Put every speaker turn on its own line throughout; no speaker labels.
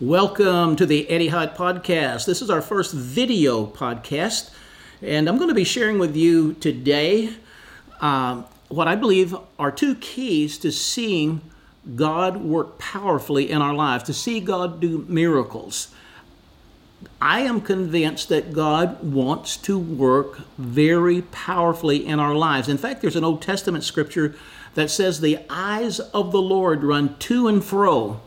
Welcome to the Eddie Hyatt Podcast. This is our first video podcast, and I'm going to be sharing with you today um, what I believe are two keys to seeing God work powerfully in our lives, to see God do miracles. I am convinced that God wants to work very powerfully in our lives. In fact, there's an Old Testament scripture that says, The eyes of the Lord run to and fro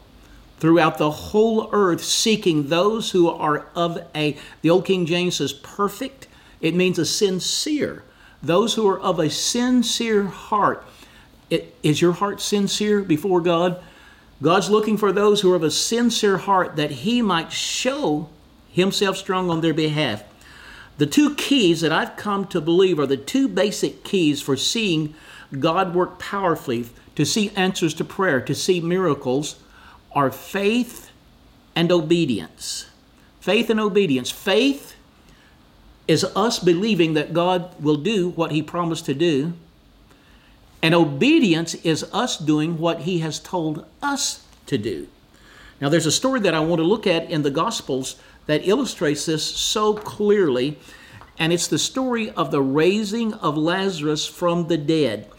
throughout the whole earth, seeking those who are of a, the old King James says, perfect. It means a sincere. Those who are of a sincere heart. It, is your heart sincere before God? God's looking for those who are of a sincere heart that He might show Himself strong on their behalf. The two keys that I've come to believe are the two basic keys for seeing God work powerfully, to see answers to prayer, to see miracles are faith and obedience. Faith and obedience. Faith is us believing that God will do what He promised to do, and obedience is us doing what He has told us to do. Now, there's a story that I want to look at in the Gospels that illustrates this so clearly, and it's the story of the raising of Lazarus from the dead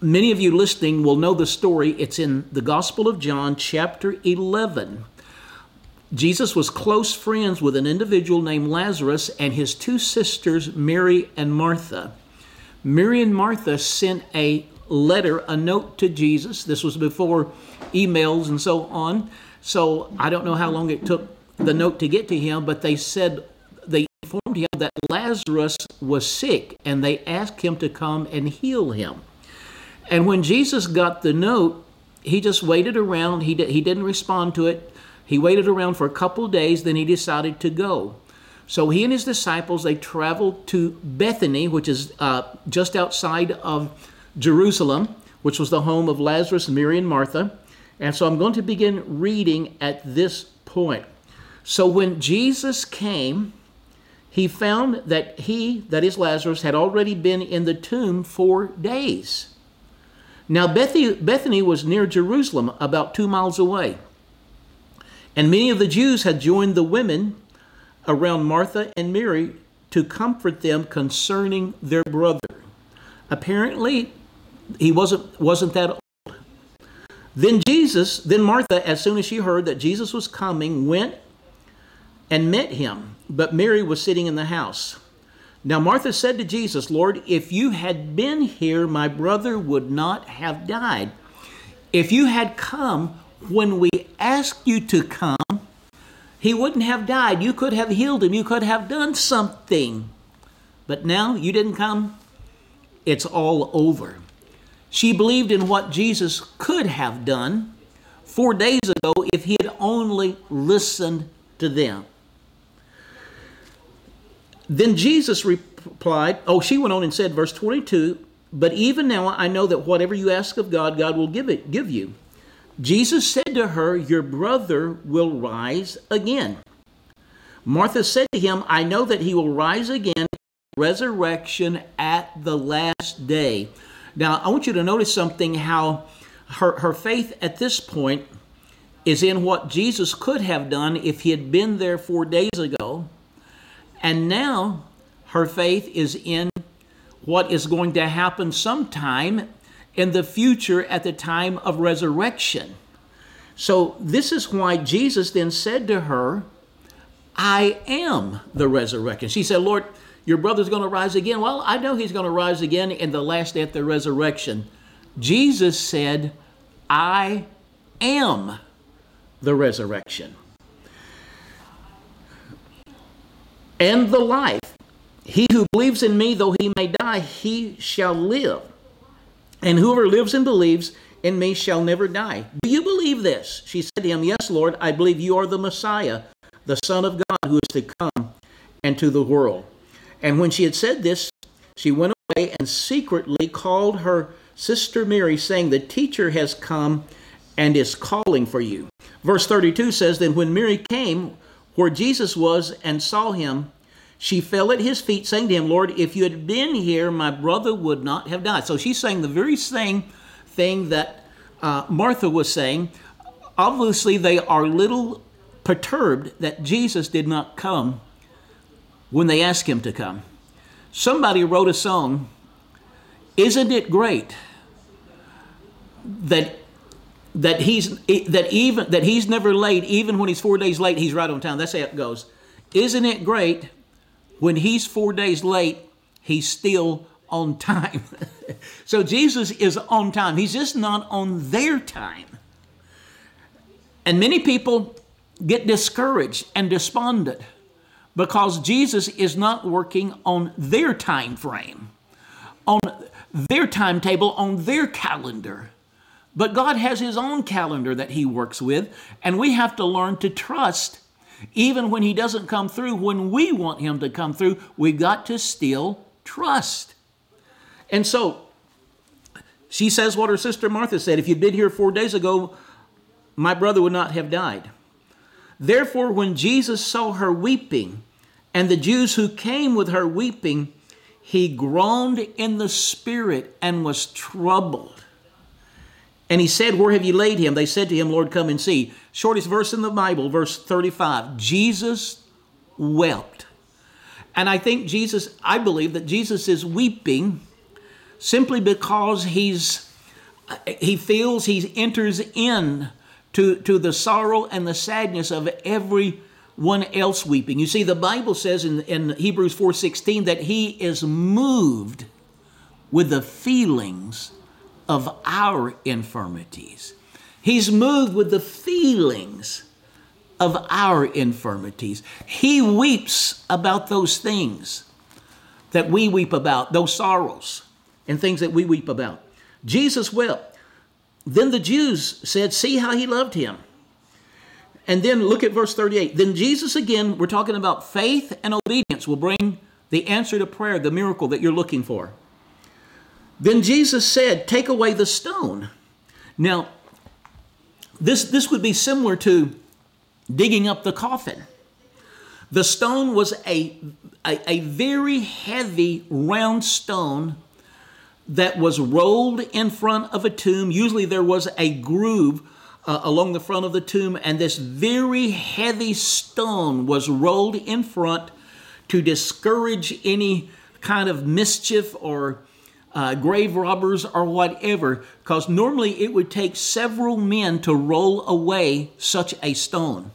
many of you listening will know the story. It's in the Gospel of John, chapter 11. Jesus was close friends with an individual named Lazarus and his two sisters, Mary and Martha. Mary and Martha sent a letter, a note to Jesus. This was before emails and so on. So I don't know how long it took the note to get to him, but they said, they informed him that Lazarus was sick and they asked him to come and heal him. And when Jesus got the note, he just waited around. He, he didn't respond to it. He waited around for a couple days, then he decided to go. So he and his disciples they traveled to Bethany, which is uh, just outside of Jerusalem, which was the home of Lazarus, Mary, and Martha. And so I'm going to begin reading at this point. So when Jesus came, he found that he, that is Lazarus, had already been in the tomb four days. Now, Bethany was near Jerusalem, about two miles away. And many of the Jews had joined the women around Martha and Mary to comfort them concerning their brother. Apparently, he wasn't, wasn't that old. Then Jesus, then Martha, as soon as she heard that Jesus was coming, went and met him. But Mary was sitting in the house. Now Martha said to Jesus, Lord, if you had been here, my brother would not have died. If you had come when we asked you to come, he wouldn't have died. You could have healed him. You could have done something. But now you didn't come. It's all over. She believed in what Jesus could have done four days ago if he had only listened to them. Then Jesus replied, Oh, she went on and said, verse 22, but even now I know that whatever you ask of God, God will give it, give you. Jesus said to her, Your brother will rise again. Martha said to him, I know that he will rise again, resurrection at the last day. Now, I want you to notice something how her, her faith at this point is in what Jesus could have done if he had been there four days ago. And now her faith is in what is going to happen sometime in the future at the time of resurrection. So, this is why Jesus then said to her, I am the resurrection. She said, Lord, your brother's going to rise again. Well, I know he's going to rise again in the last day at the resurrection. Jesus said, I am the resurrection. And the life. He who believes in me, though he may die, he shall live. And whoever lives and believes in me shall never die. Do you believe this? She said to him, Yes, Lord, I believe you are the Messiah, the Son of God who is to come into the world. And when she had said this, she went away and secretly called her sister Mary, saying, The teacher has come and is calling for you. Verse 32 says, Then when Mary came, where Jesus was and saw him, she fell at his feet, saying to him, Lord, if you had been here, my brother would not have died. So she's saying the very same thing that uh, Martha was saying. Obviously, they are little perturbed that Jesus did not come when they asked him to come. Somebody wrote a song, Isn't it great that that he's that even that he's never late even when he's 4 days late he's right on time. That's how it goes. Isn't it great when he's 4 days late he's still on time. so Jesus is on time. He's just not on their time. And many people get discouraged and despondent because Jesus is not working on their time frame, on their timetable, on their calendar. But God has His own calendar that He works with, and we have to learn to trust. Even when He doesn't come through, when we want Him to come through, We've got to still trust. And so she says what her sister Martha said if you'd been here four days ago, my brother would not have died. Therefore, when Jesus saw her weeping, and the Jews who came with her weeping, he groaned in the spirit and was troubled. And he said, Where have you laid him? They said to him, Lord, come and see. Shortest verse in the Bible, verse 35. Jesus wept. And I think Jesus, I believe that Jesus is weeping simply because he's he feels he enters in to, to the sorrow and the sadness of everyone else weeping. You see, the Bible says in, in Hebrews 4:16 that he is moved with the feelings of our infirmities. He's moved with the feelings of our infirmities. He weeps about those things that we weep about, those sorrows and things that we weep about. Jesus wept. Then the Jews said, See how he loved him. And then look at verse 38. Then Jesus, again, we're talking about faith and obedience will bring the answer to prayer, the miracle that you're looking for. Then Jesus said, Take away the stone. Now, this, this would be similar to digging up the coffin. The stone was a, a, a very heavy round stone that was rolled in front of a tomb. Usually there was a groove uh, along the front of the tomb, and this very heavy stone was rolled in front to discourage any kind of mischief or uh, grave robbers or whatever, because normally it would take several men to roll away such a stone.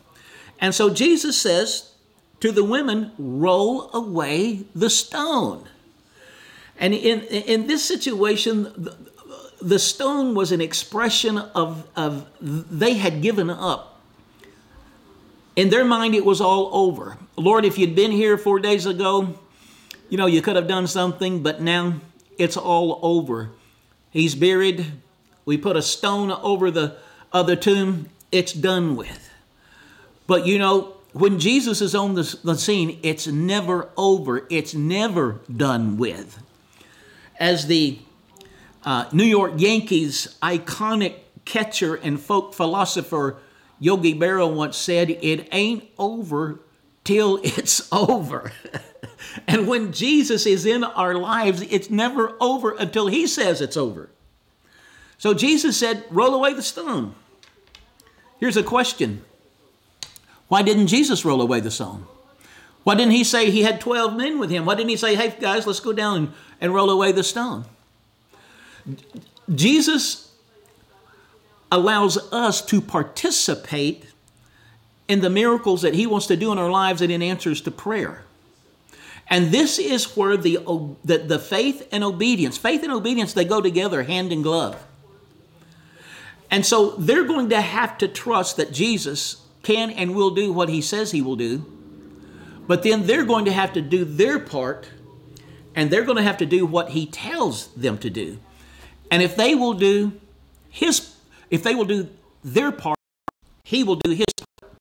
And so Jesus says to the women, Roll away the stone. And in, in this situation, the, the stone was an expression of, of they had given up. In their mind, it was all over. Lord, if you'd been here four days ago, you know, you could have done something, but now it's all over. He's buried. We put a stone over the other tomb. It's done with. But you know, when Jesus is on the, the scene, it's never over. It's never done with as the uh, New York Yankees iconic catcher and folk philosopher Yogi Berra once said, It ain't over till it's over. and when Jesus is in our lives, it's never over until he says it's over. So Jesus said, Roll away the stone. Here's a question Why didn't Jesus roll away the stone? Why didn't he say he had 12 men with him? Why didn't he say, hey, guys, let's go down and, and roll away the stone? Jesus allows us to participate in the miracles that he wants to do in our lives and in answers to prayer. And this is where the, the, the faith and obedience, faith and obedience, they go together hand in glove. And so they're going to have to trust that Jesus can and will do what he says he will do but then they're going to have to do their part and they're going to have to do what he tells them to do. And if they will do his if they will do their part, he will do his part.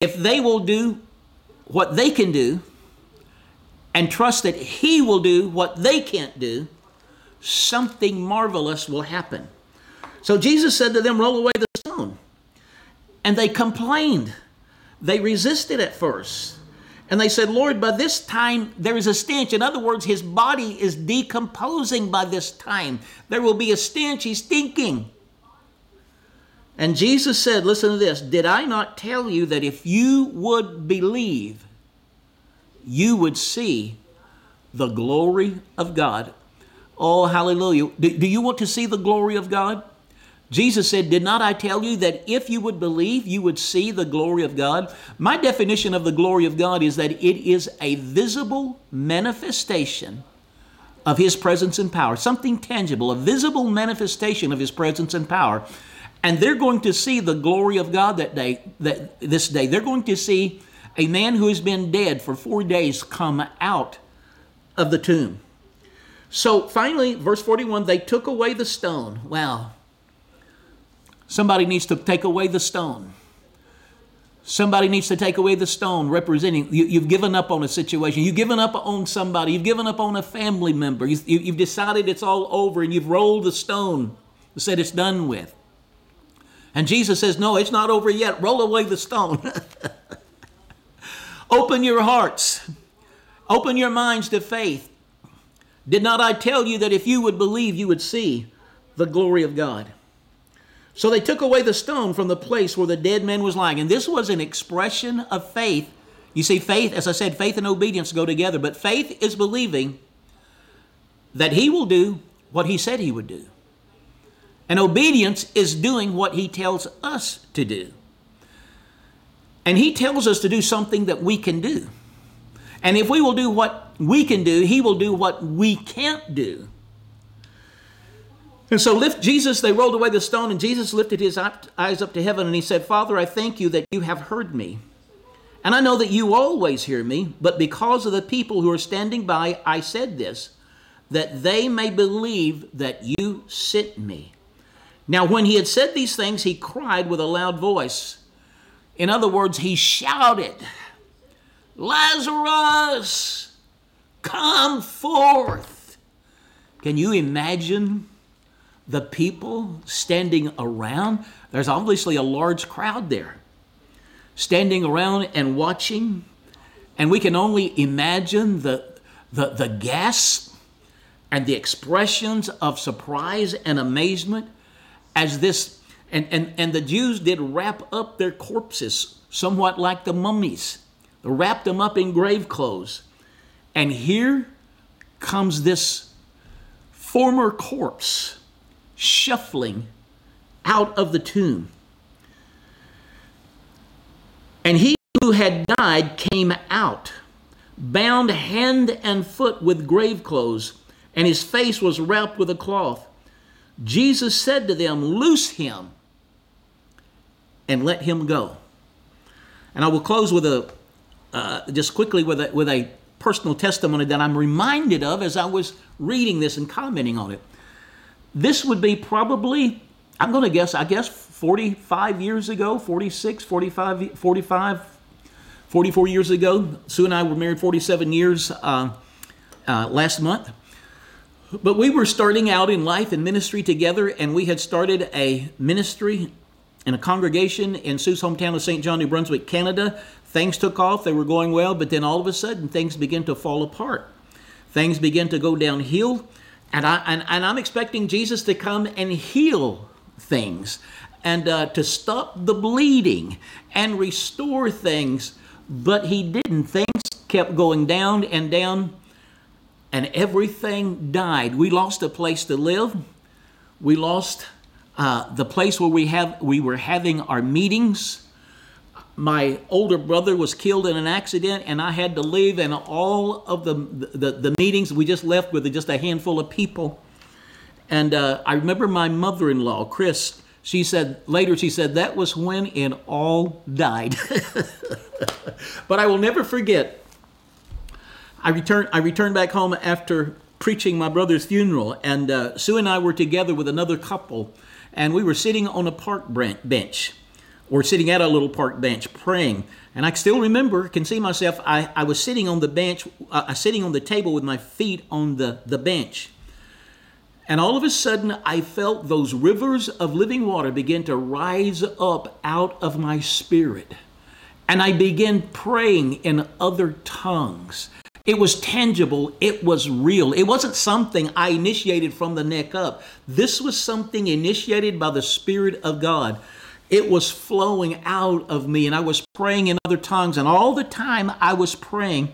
If they will do what they can do and trust that he will do what they can't do, something marvelous will happen. So Jesus said to them, Roll away the stone. And they complained. They resisted at first. And they said, Lord, by this time there is a stench. In other words, his body is decomposing by this time. There will be a stench. He's stinking. And Jesus said, Listen to this Did I not tell you that if you would believe, you would see the glory of God? Oh, hallelujah. Do, do, you want to see the glory of God? Jesus said, Did not I tell you that if you would believe, you would see the glory of God? My definition of the glory of God is that it is a visible manifestation of His presence and power, something tangible, a visible manifestation of His presence and power. And they're going to see the glory of God that day, that this day. They're going to see a man who has been dead for four days come out of the tomb. So finally, verse 41, they took away the stone. Wow. Somebody needs to take away the stone. Somebody needs to take away the stone representing you, have given up on a situation. You've given up on somebody. You've given up on a family member. You, you've decided it's all over and you've rolled the stone, said it's done with. And Jesus says, No, it's not over yet. Roll away the stone. Open your hearts, open your minds to faith. Did not I tell you that if you would believe, you would see the glory of God? So they took away the stone from the place where the dead man was lying. And this was an expression of faith. You see, faith, as I said, faith and obedience go together. But faith is believing that he will do what he said he would do. And obedience is doing what he tells us to do. And he tells us to do something that we can do. And if we will do what we can do, he will do what we can't do. And so lift Jesus, they rolled away the stone, and Jesus lifted his eyes up to heaven and he said, Father, I thank you that you have heard me. And I know that you always hear me, but because of the people who are standing by, I said this, that they may believe that you sent me. Now, when he had said these things, he cried with a loud voice. In other words, he shouted, Lazarus, come forth. Can you imagine the people standing around. There's obviously a large crowd there standing around and watching. And we can only imagine the, the, the gasp and the expressions of surprise and amazement as this. And, and, and the Jews did wrap up their corpses somewhat like the mummies, they wrapped them up in grave clothes. And here comes this former corpse shuffling out of the tomb. And he who had died came out, bound hand and foot with grave clothes, and his face was wrapped with a cloth. Jesus said to them, Loose him and let him go. And I will close with a, uh, just quickly with a, with a personal testimony that I'm reminded of as I was reading this and commenting on it. This would be probably, I'm going to guess, I guess 45 years ago, 46, 45, 45, 44 years ago. Sue and I were married 47 years uh, uh, last month. But we were starting out in life and ministry together, and we had started a ministry and a congregation in Sue's hometown of St. John, New Brunswick, Canada. Things took off, they were going well, but then all of a sudden things began to fall apart. Things began to go downhill. And, I, and, and I'm expecting Jesus to come and heal things and uh, to stop the bleeding and restore things. But he didn't. Things kept going down and down, and everything died. We lost a place to live. We lost uh, the place where we have we were having our meetings my older brother was killed in an accident and I had to leave and all of the, the, the meetings we just left with just a handful of people. And uh, I remember my mother-in-law, Chris, she said, later she said, that was when it all died. but I will never forget, I returned, I returned back home after preaching my brother's funeral and uh, Sue and I were together with another couple and we were sitting on a park bench or sitting at a little park bench praying. And I still remember, can see myself, I, I was sitting on the bench, uh, sitting on the table with my feet on the, the bench. And all of a sudden, I felt those rivers of living water begin to rise up out of my spirit. And I began praying in other tongues. It was tangible, it was real. It wasn't something I initiated from the neck up. This was something initiated by the Spirit of God. it was flowing out of me, and I was praying in other tongues. And all the time I was praying,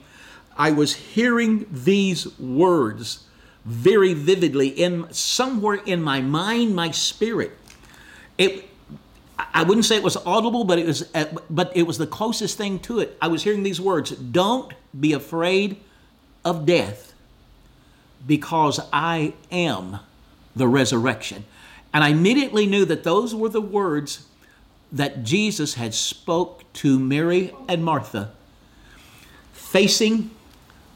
I was hearing these words very vividly in somewhere in my mind, my spirit. It I wouldn't say it was audible, but it was uh, but it was the closest thing to it. I was hearing these words, "Don't be afraid of death, because I am the resurrection." And I immediately knew that those were the words that Jesus had spoke to Mary and Martha facing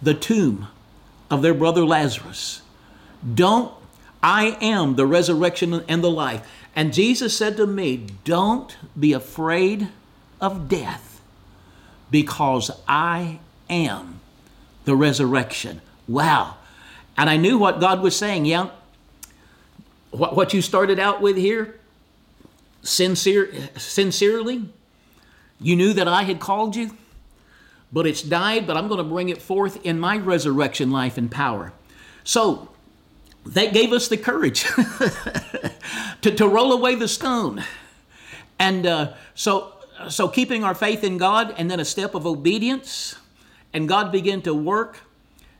the tomb of their brother Lazarus. Don't, I am the resurrection and the life. And Jesus said to me, Don't be afraid of death because I am the resurrection. Wow. And I knew what God was saying. Yeah, what, what you started out with here, sincere, sincerely, you knew that I had called you, but it's died, but I'm going to bring it forth in my resurrection life and power. So that gave us the courage to, to roll away the stone. And uh, so, so keeping our faith in God and then a step of obedience, and God began to work.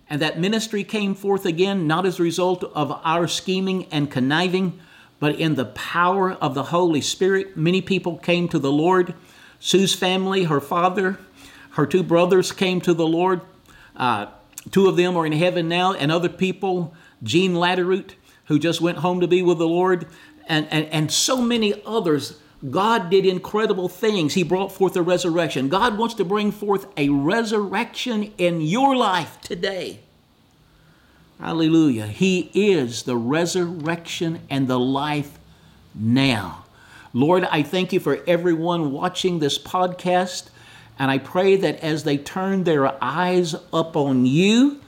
And that ministry came forth again, not as a result of our scheming and conniving, but in the power of the Holy Spirit. Many people came to the Lord. Sue's family, her father, her two brothers came to the Lord. Uh, two of them are in heaven now, and other people, Jean Latteroot, who just went home to be with the Lord, and, and, and so many others. God did incredible things. He brought forth a resurrection. God wants to bring forth a resurrection in your life today. Hallelujah. He is the resurrection and the life now. Lord, I thank you for everyone watching this podcast. And I pray that as they turn their eyes up on you,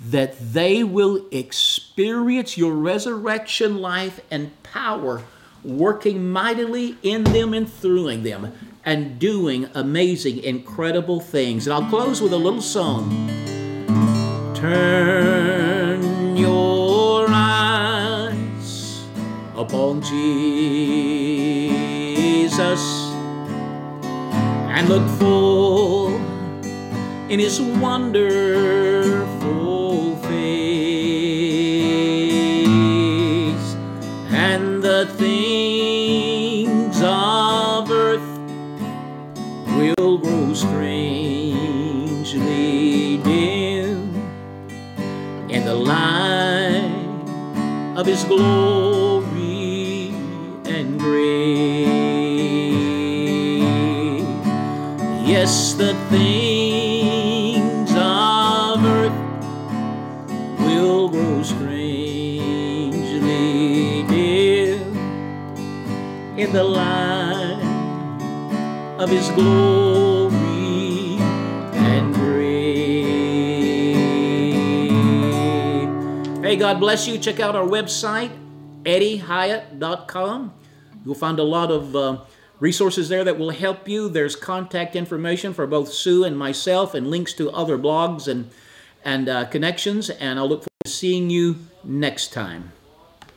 that they will experience your resurrection life and power working mightily in them and through them and doing amazing, incredible things. And I'll close with a little song. Turn your eyes upon Jesus and look full in his wonderful his glory and grace. Yes the things of earth will grow strangely dim in the light of his glory Hey, God bless you. Check out our website, eddiehyatt.com. You'll find a lot of uh, resources there that will help you. There's contact information for both Sue and myself, and links to other blogs and and uh, connections. And I'll look forward to seeing you next time.